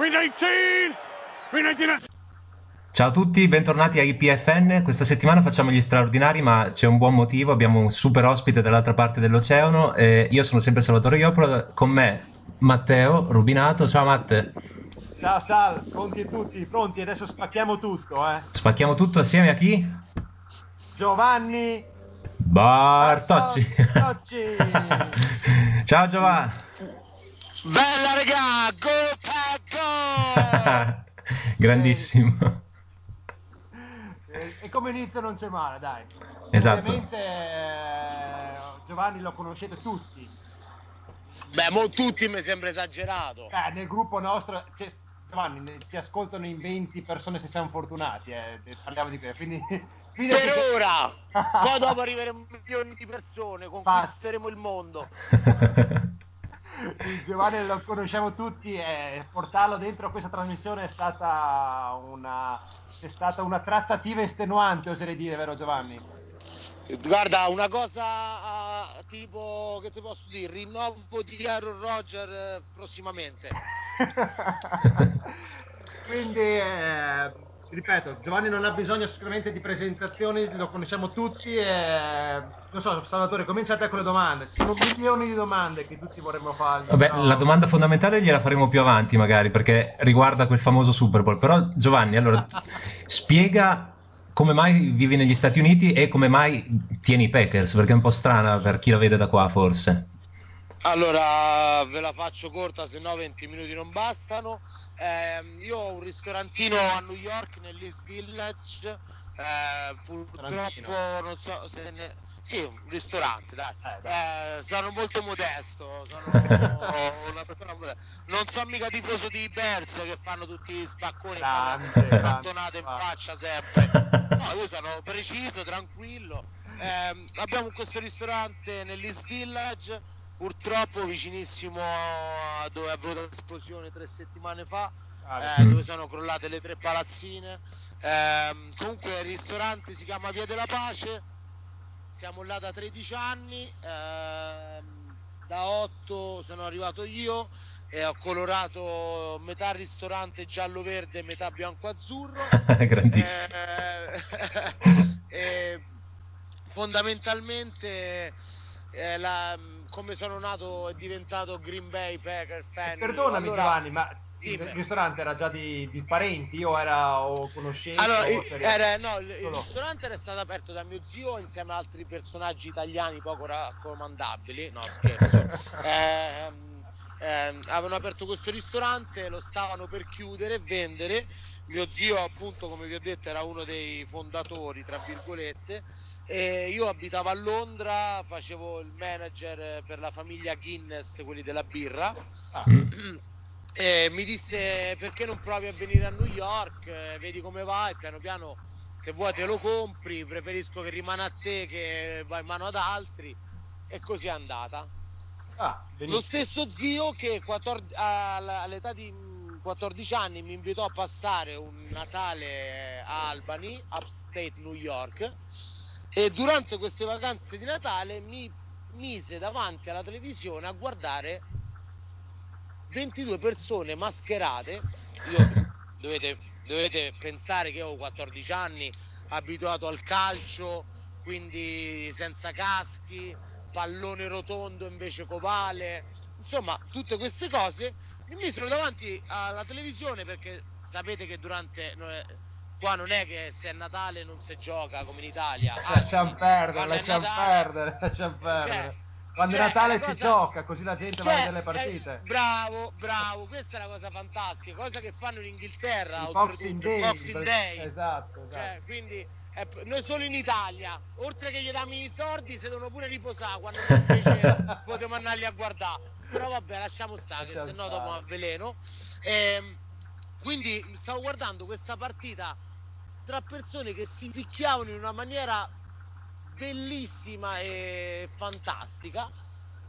319! 319! Ciao a tutti, bentornati a IPFN. Questa settimana facciamo gli straordinari, ma c'è un buon motivo. Abbiamo un super ospite dall'altra parte dell'oceano. E io sono sempre Salvatore Iopola, con me Matteo Rubinato. Ciao Matte. Ciao Sal, pronti tutti? Pronti? Adesso spacchiamo tutto, eh? Spacchiamo tutto assieme a chi? Giovanni Bartocci. Bartocci. Ciao Giovanni. Bella regà, go pack go! Grandissimo. E, e come inizio non c'è male, dai. Esatto. Ovviamente eh, Giovanni lo conoscete tutti. Beh, mo tutti mi sembra esagerato. Eh, nel gruppo nostro, cioè, Giovanni, ne- ci ascoltano in 20 persone se siamo fortunati, eh, parliamo di questo. Quindi, Per ora! Poi dopo arriveremo milioni di persone, conquisteremo il mondo. Giovanni lo conosciamo tutti e portarlo dentro questa trasmissione è stata una, è stata una trattativa estenuante, oserei dire, vero Giovanni? Guarda, una cosa ah, tipo, che ti posso dire, rinnovo di Aaron Roger eh, prossimamente. Quindi, eh, ripeto, Giovanni non ha bisogno sicuramente di presentazioni, lo conosciamo tutti e non so, Salvatore, cominciate con le domande. Ci sono milioni di domande che tutti vorremmo fargli. Vabbè, però- la domanda fondamentale gliela faremo più avanti magari perché riguarda quel famoso Super Bowl. Però Giovanni, allora spiega come mai vivi negli Stati Uniti e come mai tieni i Packers, perché è un po' strana per chi la vede da qua forse. Allora, ve la faccio corta, se no 20 minuti non bastano. Ehm, io ho un ristorantino a New York, nell'East Village. Eh, purtroppo non so se ne... Sì, un ristorante, dai. Eh. Eh, sono molto modesto, sono una persona modesta. Non sono mica tifoso di Bears che fanno tutti gli spacconi e cantonate in faccia sempre. No, io sono preciso, tranquillo. Ehm, abbiamo questo ristorante nell'East Village, purtroppo vicinissimo a dove è avvenuta l'esplosione tre settimane fa, Ah, eh, dove sono crollate le tre palazzine. Ehm, comunque il ristorante si chiama Via della Pace, siamo là da 13 anni, ehm, da 8 sono arrivato io e ho colorato metà ristorante giallo-verde e metà bianco-azzurro. Grandissimo. Eh, eh, fondamentalmente eh, la- come sono nato e diventato Green Bay Packer fan. Perdonami Allora- Giovanni, ma il dimmi. ristorante era già di, di parenti o era o conoscenti? Allora, o il, era- no, il- il ristorante era stato aperto da mio zio insieme a altri personaggi italiani poco raccomandabili. No, scherzo. Ehm, ehm, avevano aperto questo ristorante, lo stavano per chiudere e vendere. Mio zio, appunto, come vi ho detto, era uno dei fondatori, tra virgolette. E io abitavo a Londra, facevo il manager per la famiglia Guinness, quelli della birra. Ah, Mm. E mi disse perché non provi a venire a New York, eh, vedi come va e piano piano se vuoi te lo compri, preferisco che rimane a te che va in mano ad altri e così è andata. ah, Lo stesso zio che 14 alla- all'età di mm, 14 anni mi invitò a passare un Natale a Albany, upstate New York, e durante queste vacanze di Natale mi mise davanti alla televisione a guardare 22 persone mascherate. Io dovete, dovete pensare che ho 14 anni, abituato al calcio, quindi senza caschi, pallone rotondo invece covale, insomma, tutte queste cose mi misero davanti alla televisione perché sapete che durante eh, qua non è che se è Natale non si gioca come in Italia, Lasciamo perdere, lasciamo Natale- perdere, lasciamo perdere. Cioè, Quando cioè, è Natale è si cosa- gioca, così la gente va a Cioè, vedere le partite. eh, bravo, bravo, questa è una cosa fantastica, cosa che fanno in Inghilterra, il Boxing Day, Boxing Day. esatto, esatto. Cioè, quindi p- noi solo in Italia, oltre che gli dammi i soldi, si devono pure riposare quando invece potremmo andarli a guardare. Però vabbè, lasciamo stare, che sennò dopo avveleno. Ehm, quindi stavo guardando questa partita tra persone che si picchiavano in una maniera bellissima e fantastica.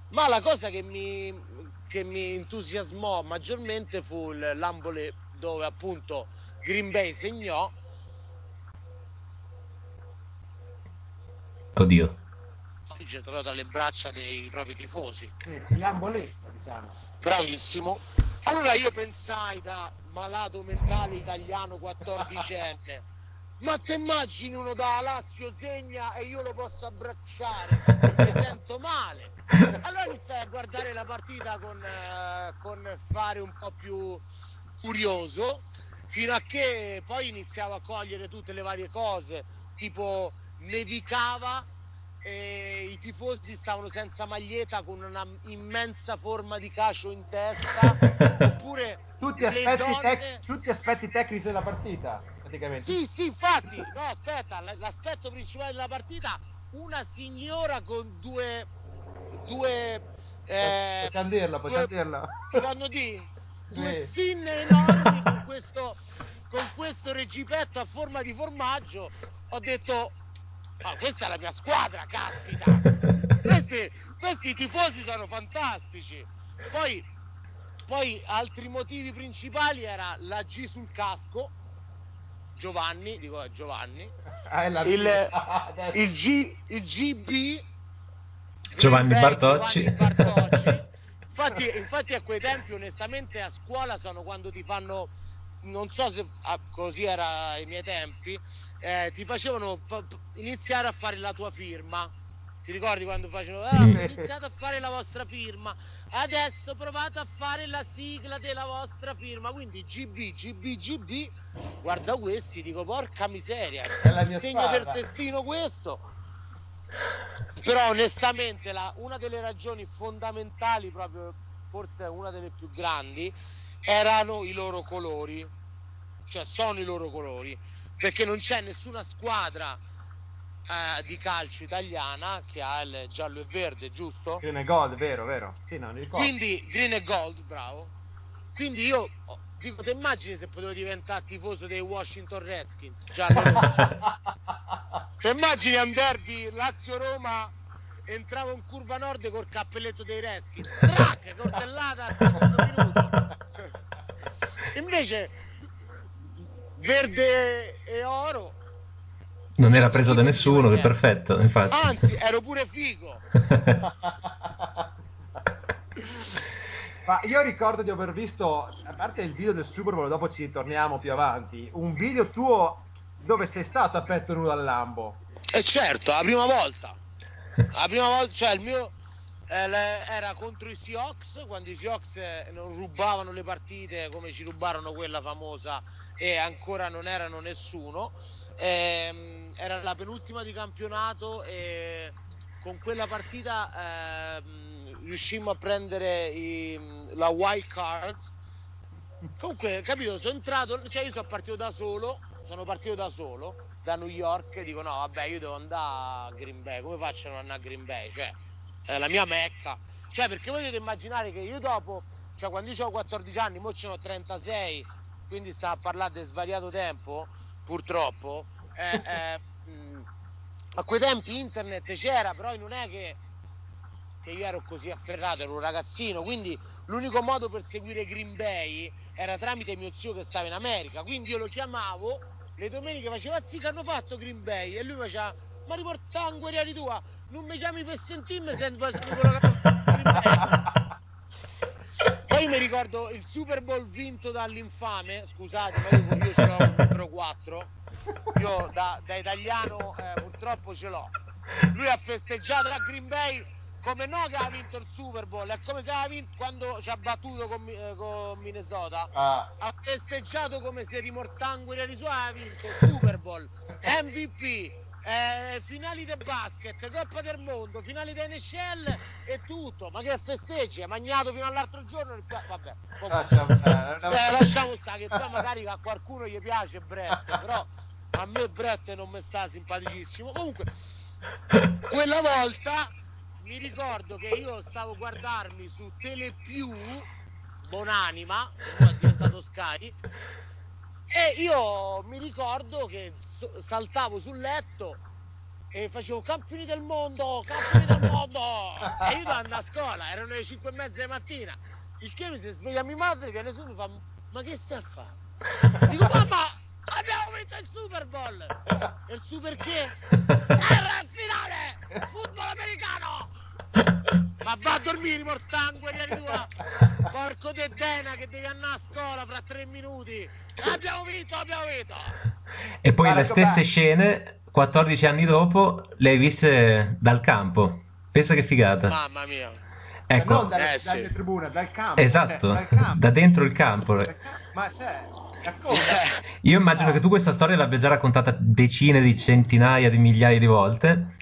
Ma la cosa che mi, che mi entusiasmò maggiormente fu l'Ambole dove appunto Green Bay segnò. Oddio. gettato dalle braccia dei propri tifosi. Lamboletta, diciamo. Bravissimo. Allora io pensai da malato mentale italiano 14enne, ma te immagini uno da Lazio segna e io lo posso abbracciare? Mi sento male. Allora iniziai a guardare la partita con, eh, con fare un po' più curioso, fino a che poi iniziavo a cogliere tutte le varie cose, tipo nevicava e i tifosi stavano senza maglietta con una immensa forma di cacio in testa oppure Tutti aspetti, donne tec- tutti aspetti tecnici della partita, praticamente. sì sì infatti no aspetta l'aspetto principale della partita una signora con due due eh, Possiamo dirlo, possiamo due- dire due zinne enormi con questo con questo regipetto a forma di formaggio. Ho detto "Ah, questa è la mia squadra caspita! Questi, questi tifosi sono fantastici. Poi poi altri motivi principali era la G sul casco Giovanni dico eh, Giovanni Ah, è la il, il, G, il GB Giovanni Bartocci. Giovanni Bartocci. Infatti, infatti a quei tempi onestamente a scuola sono quando ti fanno non so se ah, così era ai miei tempi eh, ti facevano fa- iniziare a fare la tua firma ti ricordi quando facevano ah, iniziate a fare la vostra firma adesso provate a fare la sigla della vostra firma. Quindi GB GB GB guarda questi dico porca miseria il segno del destino questo. Però onestamente la- una delle ragioni fondamentali proprio forse una delle più grandi erano i loro colori. Cioè sono i loro colori perché non c'è nessuna squadra eh, di calcio italiana che ha il giallo e verde giusto? Green e Gold, vero, vero. Sì, no, quindi green e gold bravo. Quindi io oh, dico te immagini se potevo diventare tifoso dei Washington Redskins giallo rosso. Te immagini a un derby Lazio-Roma entravo in curva nord col cappelletto dei Redskins. Track coltellata al secondo minuto. Invece verde e oro Non era preso da nessuno, che divertenti. perfetto, infatti. anzi ero pure figo Ma io ricordo di aver visto, a parte il video del Super Bowl, dopo ci torniamo più avanti, un video tuo dove sei stato a petto nudo al Lambo. E certo, la prima volta. La prima volta, cioè il mio eh, le- era contro i Seahawks, quando i Seahawks eh, non rubavano le partite come ci rubarono quella famosa e ancora non erano nessuno. Ehm, era la penultima di campionato e con quella partita ehm, riuscimmo a prendere i- la wild card. Comunque, capito, sono entrato, cioè io sono partito da solo, sono partito da solo da New York e dico no, vabbè, io devo andare a Green Bay, come faccio a non andare a Green Bay? Cioè, è la mia mecca. Cioè, perché voi dovete immaginare che io dopo, cioè quando io avevo 14 anni, mo ce ne ho 36, quindi sta a parlare di svariato tempo, purtroppo. eh, eh, a quei tempi internet c'era, però non è che che io ero così afferrato, ero un ragazzino, quindi l'unico modo per seguire Green Bay era tramite mio zio che stava in America, quindi io lo chiamavo, le domeniche faceva zì che hanno fatto Green Bay? E lui faceva ma riporta un guerrieri tua, non mi chiami per sentirmi se mi quello che Bay. Poi mi ricordo il Super Bowl vinto dall'infame, scusate, ma io, ce l'ho numero 4, io da, da italiano eh, purtroppo ce l'ho. Lui ha festeggiato a Green Bay come no che ha vinto il Super Bowl, è come se aveva vinto quando ci ha battuto con, eh, con Minnesota. Ah, Ha festeggiato come se rimortangueri di sua aveva vinto Super Bowl, MVP, eh, finali di basket, Coppa del Mondo, finali di NHL e tutto. Ma che festeggi? Hai magnato fino all'altro giorno? il Vabbè, comunque. lasciamo stare. Eh, lasciamo stare che poi magari a qualcuno gli piace Brett, però a me Brett non mi sta simpaticissimo. Comunque, quella volta mi ricordo che io stavo a guardarmi su Telepiù, Bonanima, che è diventato Sky, e io mi ricordo che saltavo sul letto e facevo campioni del mondo, campioni del mondo! E io andare a scuola, erano le 5 e mezza di mattina. Il che mi si sveglia mia madre, viene su e mi fa, ma che stai a fare? Dico, mamma, abbiamo vinto il Super Bowl! E il Super che? Era il finale! Football americano! Ma va a dormire, mortangue, tua! Porco de Dena che devi andare a scuola fra tre minuti! Abbiamo vinto, abbiamo vinto! E poi Guarda le stesse scene, 14 anni dopo, le hai viste dal campo. Pensa che figata. Mamma mia! Ecco, non dalle, Eh, sì. dalle tribune, dal campo. esatto, cioè, dal campo. da dentro il campo. Ma cioè, racconta. Io immagino che tu questa storia l'abbia già raccontata decine di centinaia di migliaia di volte,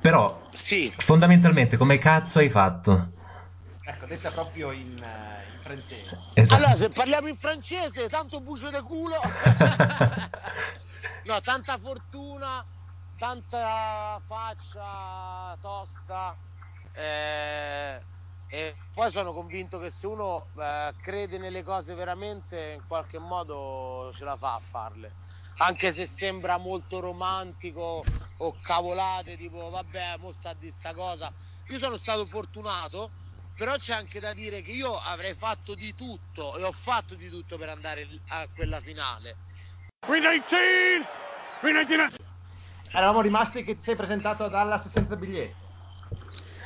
però Sì, fondamentalmente come cazzo hai fatto? Ecco, detta proprio in, eh, in francese. Esatto. allora se parliamo in francese, tanto bucio de culo! no, tanta fortuna, tanta faccia tosta. eh, e poi sono convinto che se uno eh, crede nelle cose veramente, in qualche modo ce la fa a farle. Anche se sembra molto romantico o cavolate, tipo vabbè, mo sta di sta cosa. Io sono stato fortunato, però c'è anche da dire che io avrei fatto di tutto e ho fatto di tutto per andare a quella finale. We 19! We 19! Eravamo rimasti che ti sei presentato a Dallas senza biglietto.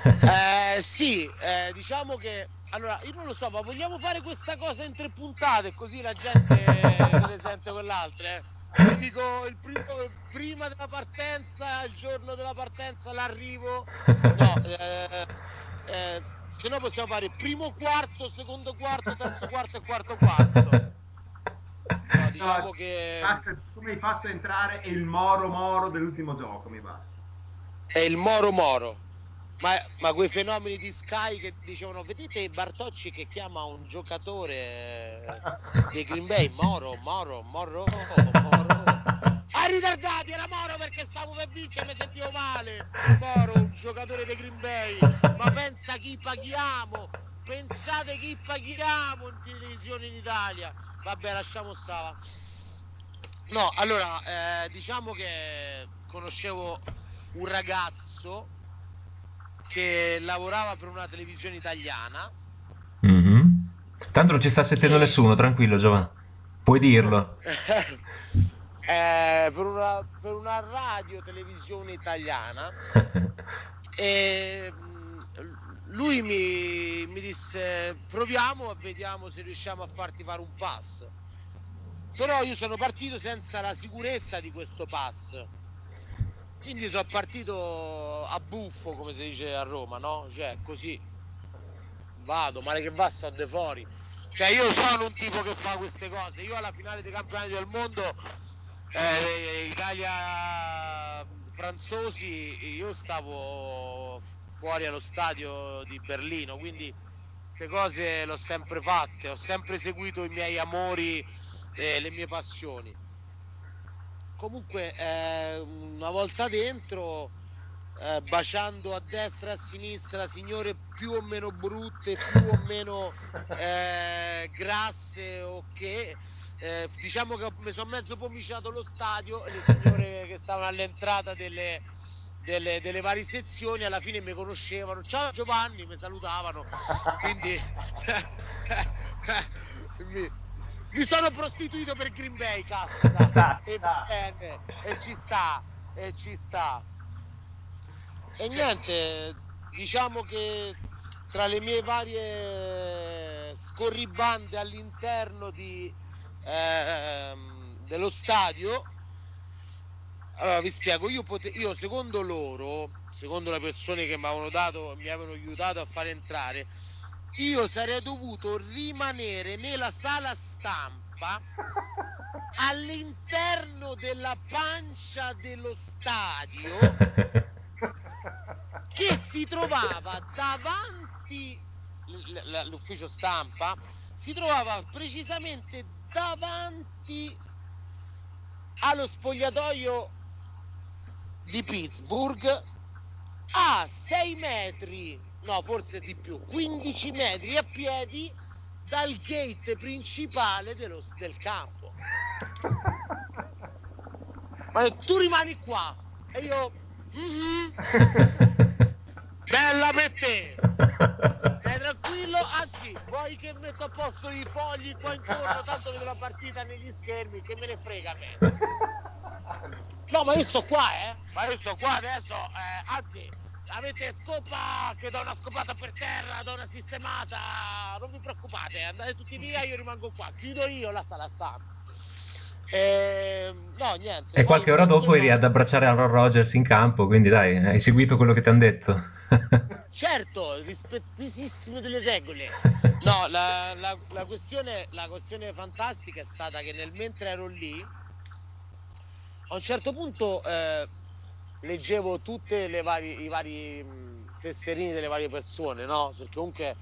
Eh, sì, eh, diciamo che allora io non lo so, ma vogliamo fare questa cosa in tre puntate così la gente se ne sente quell'altra. Eh? Vi dico il primo, prima della partenza, il giorno della partenza, l'arrivo. No, eh, eh, se no possiamo fare primo quarto, secondo quarto, terzo quarto e quarto quarto. No, diciamo No, che Basta, tu mi hai fatto entrare e il Moro Moro dell'ultimo gioco, mi basta. è il Moro Moro. Ma, ma quei fenomeni di Sky che dicevano vedete Bartocci che chiama un giocatore eh, dei Green Bay Moro, Moro, Moro, Moro. Ah, ritardati, era Moro perché stavo per vincere, mi sentivo male. Moro, un giocatore dei Green Bay. Ma pensa chi paghiamo. Pensate chi paghiamo in televisione in Italia. Vabbè, lasciamo stava. No, allora, eh, diciamo che conoscevo un ragazzo che lavorava per una televisione italiana. Mhm. Tanto non ci sta sentendo Che- nessuno, tranquillo Giovanni. Puoi dirlo. eh, per, una, per una radio televisione italiana e mh, lui mi, mi disse proviamo e vediamo se riusciamo a farti fare un pass però io sono partito senza la sicurezza di questo pass quindi sono partito a buffo come si dice a Roma no? cioè così. Vado male che va sto de fuori cioè io sono un tipo che fa queste cose. Io alla finale dei campionati del mondo eh, Italia franzosi io stavo fuori allo stadio di Berlino quindi queste cose l'ho sempre fatte ho sempre seguito i miei amori e le mie passioni comunque eh, una volta dentro eh, baciando a destra e a sinistra signore più o meno brutte più o meno eh, grasse o che eh, diciamo che mi sono mezzo pomiciato lo stadio e le signore che stavano all'entrata delle, delle, delle varie sezioni alla fine mi conoscevano. Ciao Giovanni mi salutavano. Quindi mi, mi sono prostituito per Green Bay caspita sta, e sta. bene e ci sta e ci sta e niente diciamo che tra le mie varie scorribande all'interno di, ehm, dello stadio allora vi spiego io, pote- io secondo loro secondo le persone che mi avevano dato mi avevano aiutato a far entrare io sarei dovuto rimanere nella sala stampa all'interno della pancia dello stadio che si trovava davanti l'ufficio stampa si trovava precisamente davanti allo spogliatoio di Pittsburgh a 6 metri no forse di più. 15 metri a piedi dal gate principale dello- del campo. Ma detto, tu rimani qua e io "Mhm, bella per te. Stai tranquillo, anzi, vuoi che metto a posto i fogli qua intorno, tanto vedo la partita negli schermi, che me ne frega a me. No, ma io sto qua, eh. Ma io sto qua adesso, eh, anzi, avete scopa che do una scopata per terra, do una sistemata, non vi preoccupate, andate tutti via, io rimango qua, chiudo io la sala stampa. Eh, no, niente. E qualche ora dopo eri ad abbracciare Aaron Rodgers in campo, quindi dai, hai seguito quello che ti hanno detto. Certo, rispettissimo delle regole. No, la, la- la questione, la questione fantastica è stata che nel mentre ero lì, a un certo punto eh, leggevo tutte le varie, i vari mh, tesserini delle varie persone, no? Perché comunque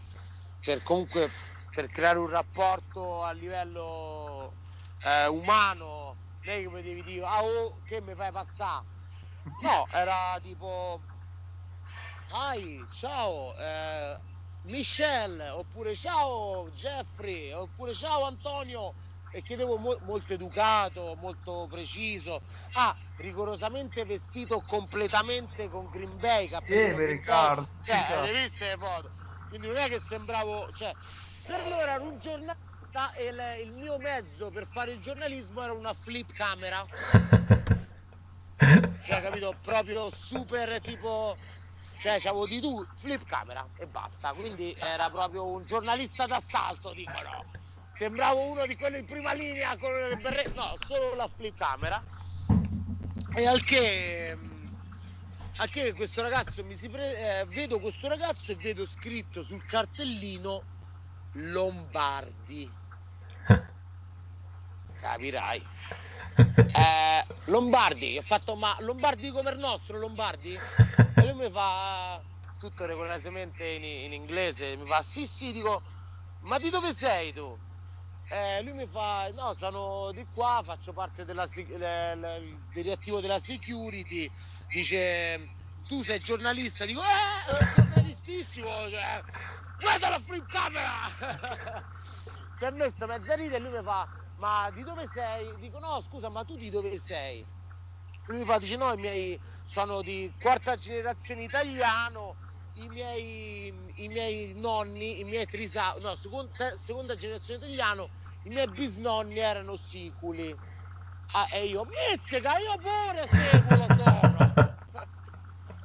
per, comunque per creare un rapporto a livello eh, umano, lei come devi dire, ah oh, che mi fai passare? No, era tipo Hi, ciao, eh, Michelle, oppure ciao Jeffrey, oppure ciao Antonio. E chiedevo mo- molto educato, molto preciso. Ah, rigorosamente vestito completamente con Green Bay, cappellino mi ricordo. Cioè, ricordo. le viste le foto? Quindi non è che sembravo, cioè, per loro ero un giornalista e il, il mio mezzo per fare il giornalismo era una flip camera cioè capito proprio super tipo cioè c'avevo di tu flip camera e basta quindi era proprio un giornalista d'assalto dicono sembravo uno di quelli in prima linea con le berrette no solo la flip camera e al che mh, al che questo ragazzo mi si pre- eh, vedo questo ragazzo e vedo scritto sul cartellino Lombardi capirai eh, Lombardi, ho fatto ma Lombardi come il nostro Lombardi? E lui mi fa tutto regolasemente in, in inglese, mi fa sì sì, dico ma di dove sei tu? Eh, lui mi fa no sono di qua, faccio parte della, il direttivo della security, dice tu sei giornalista, dico eh, eh, giornalistissimo, cioè, guarda la flip camera! si è messo mezza ride e lui mi fa ma di dove sei? Dico no scusa ma tu di dove sei? Lui mi fa dice no i miei sono di quarta generazione italiano i miei, i miei nonni, i miei trisa, no, secon- ter- seconda generazione italiano, i miei bisnonni erano siculi. Ah, e io, mizzica, io pure siculo sono.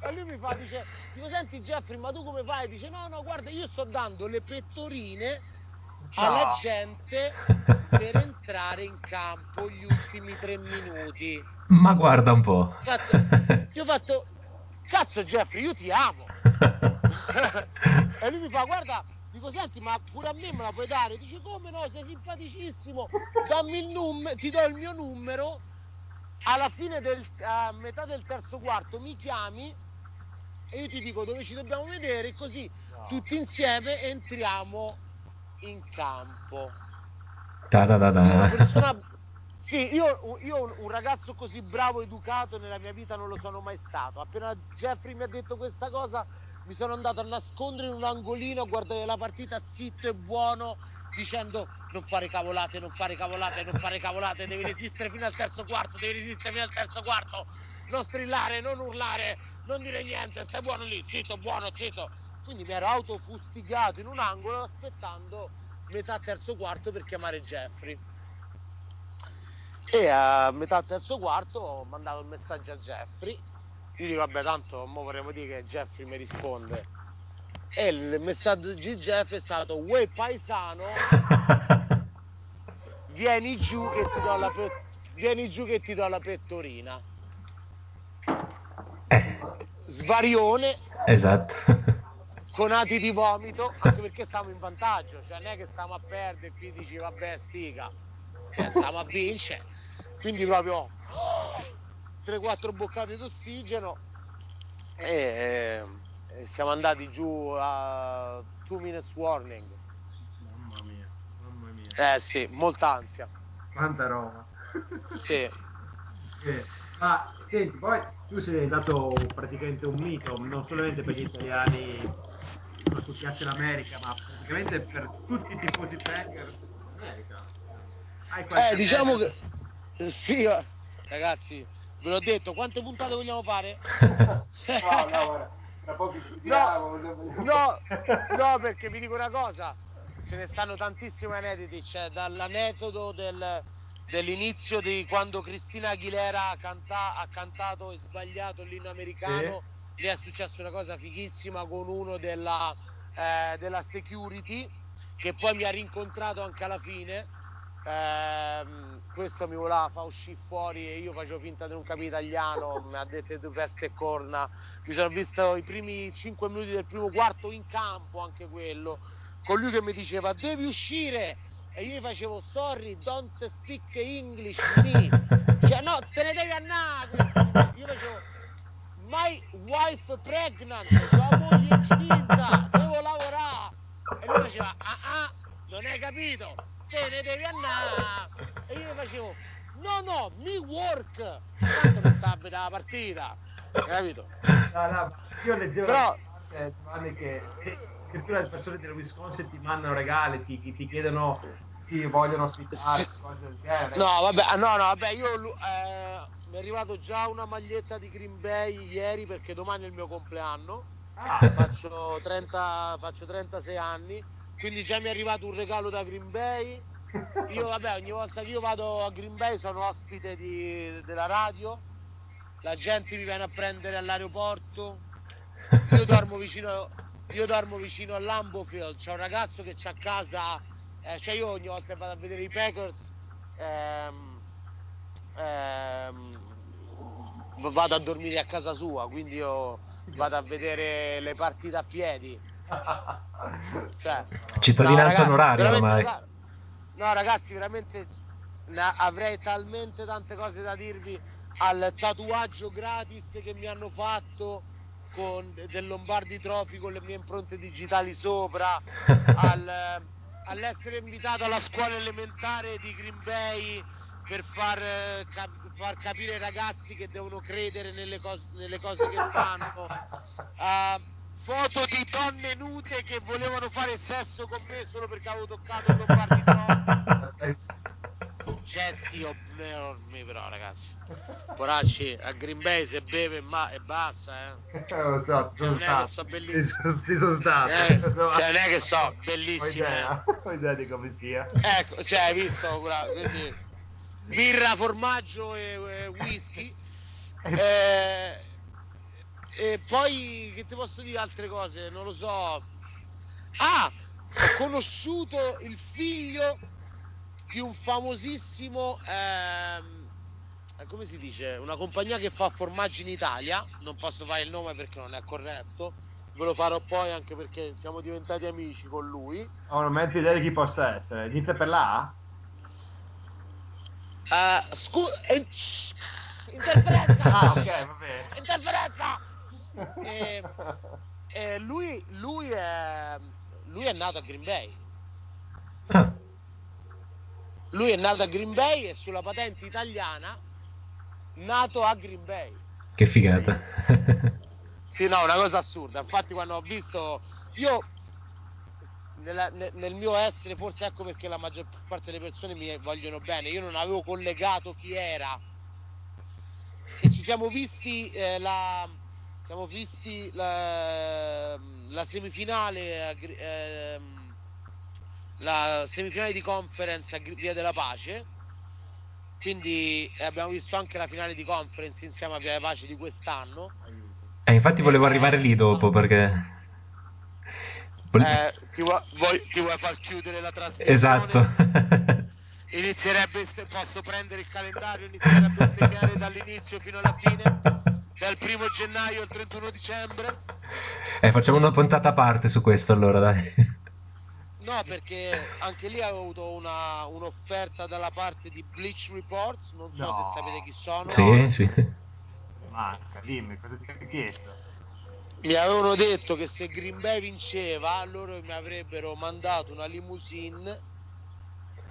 E lui mi fa, dice, dico, senti Jeffrey, ma tu come fai? Dice, no, no, guarda, io sto dando le pettorine alla No. gente per entrare in campo gli ultimi tre minuti. Ma guarda un po'. Fatto- io ho fatto, cazzo Jeffrey, io ti amo. E lui mi fa guarda dico senti ma pure a me me la puoi dare? Dice come no? Sei simpaticissimo. Dammi il numero ti do il mio numero. Alla fine del a metà del terzo quarto mi chiami e io ti dico dove ci dobbiamo vedere così tutti insieme entriamo in campo. Ta-da-da-da. io una persona sì, io, io un- ragazzo così bravo educato nella mia vita non lo sono mai stato. Appena Jeffrey mi ha detto questa cosa, mi sono andato a nascondere in un angolino a guardare la partita zitto e buono, dicendo non fare cavolate, non fare cavolate, non fare cavolate, devi resistere fino al terzo quarto, devi resistere fino al terzo quarto, non strillare, non urlare, non dire niente, stai buono lì, zitto, buono, zitto. Quindi mi ero autofustigato in un angolo aspettando metà terzo quarto per chiamare Jeffrey. E a metà terzo quarto ho mandato il messaggio a Jeffrey. Io dico, vabbè, tanto mo vorremmo dire che Jeffrey mi risponde. E il messaggio di Jeff è stato, uè paesano, vieni giù che ti do la, pe- vieni giù che ti do la pettorina. Eh, Svarione, esatto. conati di vomito, anche perché stavamo in vantaggio, cioè non è che stavamo a perdere, qui dici vabbè stica, eh, stavamo a vincere, quindi proprio 3-4 boccate d'ossigeno e, e siamo andati giù a 2 minutes warning. Mamma mia, mamma mia. Eh sì, molta ansia. Quanta roba. Sì. Eh, ma senti, poi tu sei dato praticamente un mito, non solamente per gli italiani a cui piace l'America, ma praticamente per tutti i tifosi. Hai qualche Eh, diciamo che sì, eh, ragazzi, ve l'ho detto, quante puntate vogliamo fare? No, no, guarda, tra poco chiudiamo. No, no, perché vi dico una cosa, ce ne stanno tantissimi aneddoti, cioè dall'aneddoto del- dell'inizio di quando Cristina Aguilera ha, canta- ha cantato e sbagliato l'inno americano lì è successa una cosa fighissima con uno della, eh, della security che poi mi ha rincontrato anche alla fine. Ehm, questo mi voleva far uscire fuori e io facevo finta di non capire italiano, mi ha detto due peste e corna. Mi sono visto i primi 5 minuti del primo quarto in campo, anche quello, con lui che mi diceva devi uscire e io gli facevo sorry, don't speak English me. Cioè no, te ne devi andare. Io facevo my wife pregnant, sua moglie incinta, devo lavorare. E lui faceva ah ah, non hai capito, te ne devi andare. E io facevo no no, mi work. Tanto mi sta a vedere la partita, capito? No, no, io leggevo Però- Giovanni che eh, addirittura le persone del Wisconsin ti mandano regali, ti, ti chiedono, ti vogliono ospitare, Sì. cose del genere. No, vabbè, no, no, vabbè, io eh, mi è arrivato già una maglietta di Green Bay ieri perché domani è il mio compleanno. Ah, Faccio, 30, faccio 36 anni, quindi già mi è arrivato un regalo da Green Bay. Io, vabbè, ogni volta che io vado a Green Bay sono ospite di- della radio, la gente mi viene a prendere all'aeroporto. Io dormo vicino, io dormo vicino all'Ambo Field, c'è un ragazzo che c'ha a casa, eh, cioè io ogni volta che vado a vedere i Packers ehm, ehm, vado a dormire a casa sua, quindi io vado a vedere le partite a piedi. Cioè, Cittadinanza no, raga- onoraria ormai. no, ragazzi, veramente avrei talmente tante cose da dirvi al tatuaggio gratis che mi hanno fatto con del Lombardi Trophy con le mie impronte digitali sopra, al- all'essere invitato alla scuola elementare di Green Bay per far, cap- far capire ai ragazzi che devono credere nelle, cos- nelle cose che fanno a foto di donne nude che volevano fare sesso con me solo perché avevo toccato Lombardi Trophy. Cioè sì, ho enormi però ragazzi. Poracci, a Green Bay se beve ma e basta, eh. lo so, sono Non è che so bellissimo. Ci sono stato. Eh, cioè, non è che so, Ho bellissimo. idea, ho idea di come sia. Ecco, cioè, hai visto? Quindi, birra, formaggio e, e whisky. Eh, e poi che ti posso dire altre cose? Non lo so. Ah, ho conosciuto il figlio di un famosissimo, ehm, come si dice, una compagnia che fa formaggi in Italia. Non posso fare il nome perché non è corretto. Ve lo farò poi anche perché siamo diventati amici con lui. Ho non ho idea di chi possa essere. Inizia per la A? Eh, scu- eh, interferenza! Ah, ok, va bene. Interferenza! Eh, eh, lui, lui, è, lui è nato a Green Bay. Ah, Lui è nato a Green Bay e sulla patente italiana nato a Green Bay. che figata. Sì, no, una cosa assurda. Infatti, quando ho visto io nella- ne- nel mio essere, forse ecco perché la maggior parte delle persone mi vogliono bene. Io non avevo collegato chi era. E ci siamo visti eh, la. Siamo visti la, la semifinale ehm, la semifinale di conference a Via della Pace quindi eh, abbiamo visto anche la finale di conference insieme a Via della Pace di quest'anno Eh, infatti volevo Eh, arrivare lì dopo perché... Eh, ti, vuoi, vuoi- ti vuoi far chiudere la trasmissione? Esatto. Inizierebbe, posso prendere il calendario, inizierebbe a stemmiare dall'inizio fino alla fine, dal primo gennaio al 31 dicembre. eh, facciamo una puntata a parte su questo allora, dai. No, perché anche lì avevo avuto una- un'offerta dalla parte di Bleach Reports, non so No. se sapete chi sono. Sì, sì. Manca, dimmi, cosa ti hai chiesto? Mi avevano detto che se Green Bay vinceva, loro mi avrebbero mandato una limousine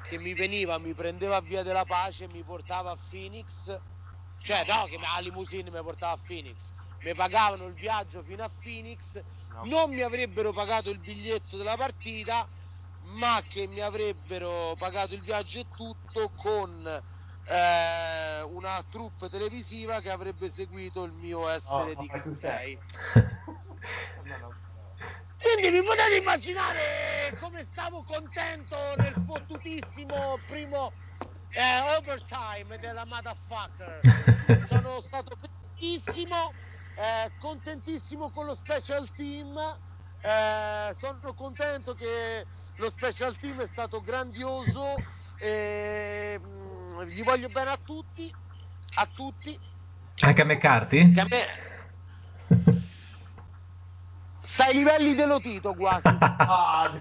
che mi veniva, mi prendeva a Via della Pace e mi portava a Phoenix. Cioè, no, che la limousine mi portava a Phoenix. Mi pagavano il viaggio fino a Phoenix, No. non mi avrebbero pagato il biglietto della partita, ma che mi avrebbero pagato il viaggio e tutto con eh, una troupe televisiva che avrebbe seguito il mio essere Oh, di no. Quindi vi potete immaginare come stavo contento nel fottutissimo primo eh, overtime della motherfucker. Sono stato felicissimo. Eh, contentissimo con lo special team. Eh, sono contento che lo special team è stato grandioso. E, mm, gli voglio bene a tutti. A tutti. Anche a McCarthy? Che a me sta ai livelli dello Tito quasi. Ah,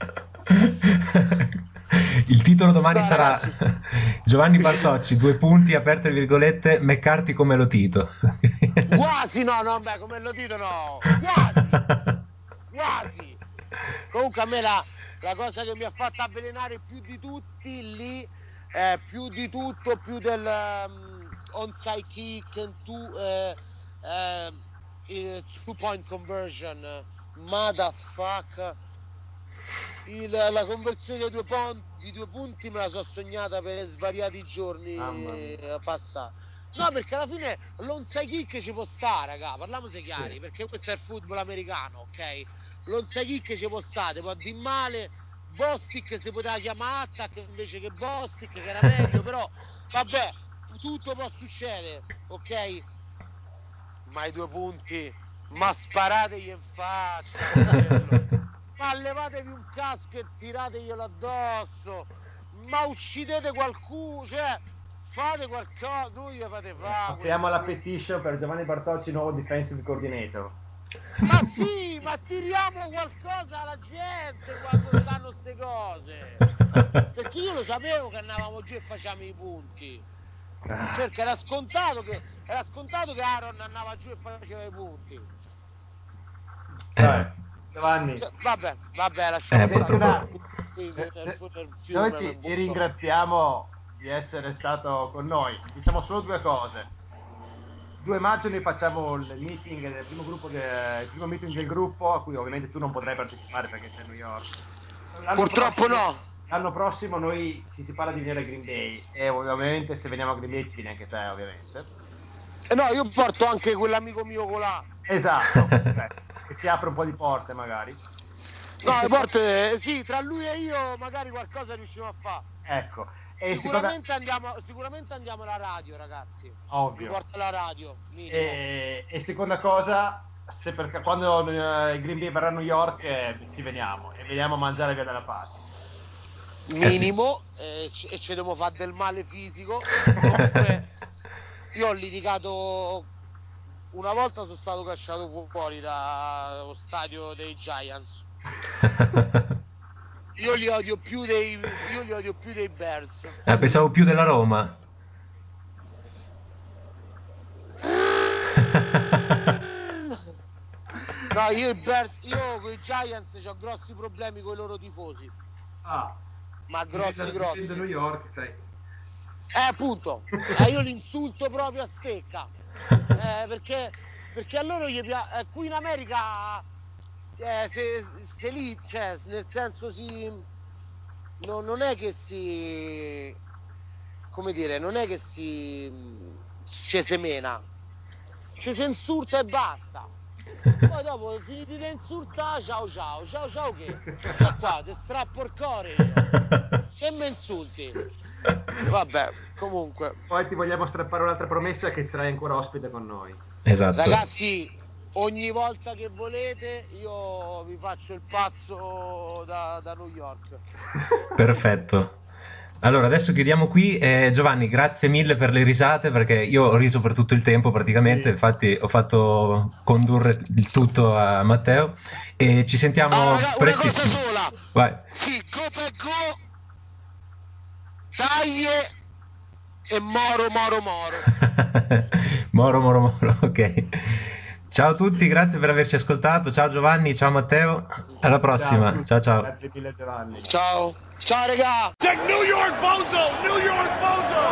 Il titolo domani sarà ragazzi. Giovanni Bartocci, due punti, aperte virgolette, McCarthy come lo Tito. Quasi no, no, beh, come lo Tito no. Quasi. quasi. Comunque a me la, la cosa che mi ha fatto avvelenare più di tutti lì, eh, più di tutto, più del um, onside kick, two, eh, eh, two point conversion, motherfucker. Il- la conversione dei due, pon- di due punti me la so sognata per svariati giorni passati. No, perché alla fine l'onside kick ci può stare, raga, parliamoci chiari, Sì. perché questo è il football americano, ok? L'onside kick ci può stare, può di male, Bostic si poteva chiamare attack invece che Bostic, che era meglio, però vabbè, tutto può succedere, ok? Ma i due punti, ma sparategli in faccia. ma levatevi un casco e tirateglielo addosso, ma uccidete qualcuno, cioè fate qualcosa, voi gli fate fare. apriamo la petition per Giovanni Bartocci, nuovo defensive coordinator. Ma sì, ma tiriamo qualcosa alla gente quando stanno queste cose. Perché io lo sapevo che andavamo giù e facciamo i punti. Certo, era scontato che, era scontato che Aaron andava giù e faceva i punti. Dai, Giovanni, Vabbè, vabbè, lasciamo Eh, purtroppo- noi ti, ti ringraziamo di essere stato con noi. Diciamo solo due cose. 2 maggio noi facciamo il meeting del primo, gruppo de- il primo meeting del gruppo a cui ovviamente tu non potrai partecipare perché sei a New York. L'anno Purtroppo prossimo- no. L'anno prossimo noi si, si parla di venire a Green Bay e ovviamente se veniamo a Green Bay ci vieni anche te ovviamente. Eh no, io porto anche quell'amico mio colà. Esatto, cioè, che si apre un po' di porte magari. No, le porte, sì, tra lui e io magari qualcosa riusciamo a fare. Ecco, e Sicuramente andiamo, sicuramente andiamo alla radio, ragazzi. Mi ovvio. porto alla radio, minimo. E, e seconda cosa, se perché quando eh, il Green Bay verrà a New York eh, ci veniamo e veniamo a mangiare via dalla pace. minimo eh, c- e ci dobbiamo fare del male fisico. Comunque, io ho litigato una volta sono stato cacciato fuori dallo stadio dei Giants. Io li odio più dei, io li odio più dei Bears. Eh, pensavo più della Roma. No, io i Bears, io con i Giants ho grossi problemi con i loro tifosi. Ah, Ma grossi, grossi. New York, sai. Eh, appunto, eh, io li insulto proprio a stecca. Eh, perché, perché a loro gli piace. qui in America, eh, se, se lì, cioè, nel senso si. no- non è che si. come dire, non è che si. ci semena. Ci si insulta e basta. Poi dopo finiti di insultare, ciao ciao, ciao ciao che? Sto qua, ti strappo il cuore io. Che mi insulti? Vabbè, comunque. Poi ti vogliamo strappare un'altra promessa che sarai ancora ospite con noi. Esatto. Ragazzi, ogni volta che volete io vi faccio il pazzo da, da New York. Perfetto. Allora, adesso chiudiamo qui. Eh, Giovanni, grazie mille per le risate perché io ho riso per tutto il tempo praticamente, Sì. infatti ho fatto condurre il tutto a Matteo e ci sentiamo Ah, raga, una cosa prestissimo. sola. Vai. Sì, go, taglie e moro, moro, moro. moro, moro, moro, ok. Ciao a tutti, grazie per averci ascoltato. Ciao Giovanni, ciao Matteo. Alla prossima. Ciao ciao. Grazie mille Giovanni. Ciao. Ciao, regà. Check New York, Bozo! New York, Bozo!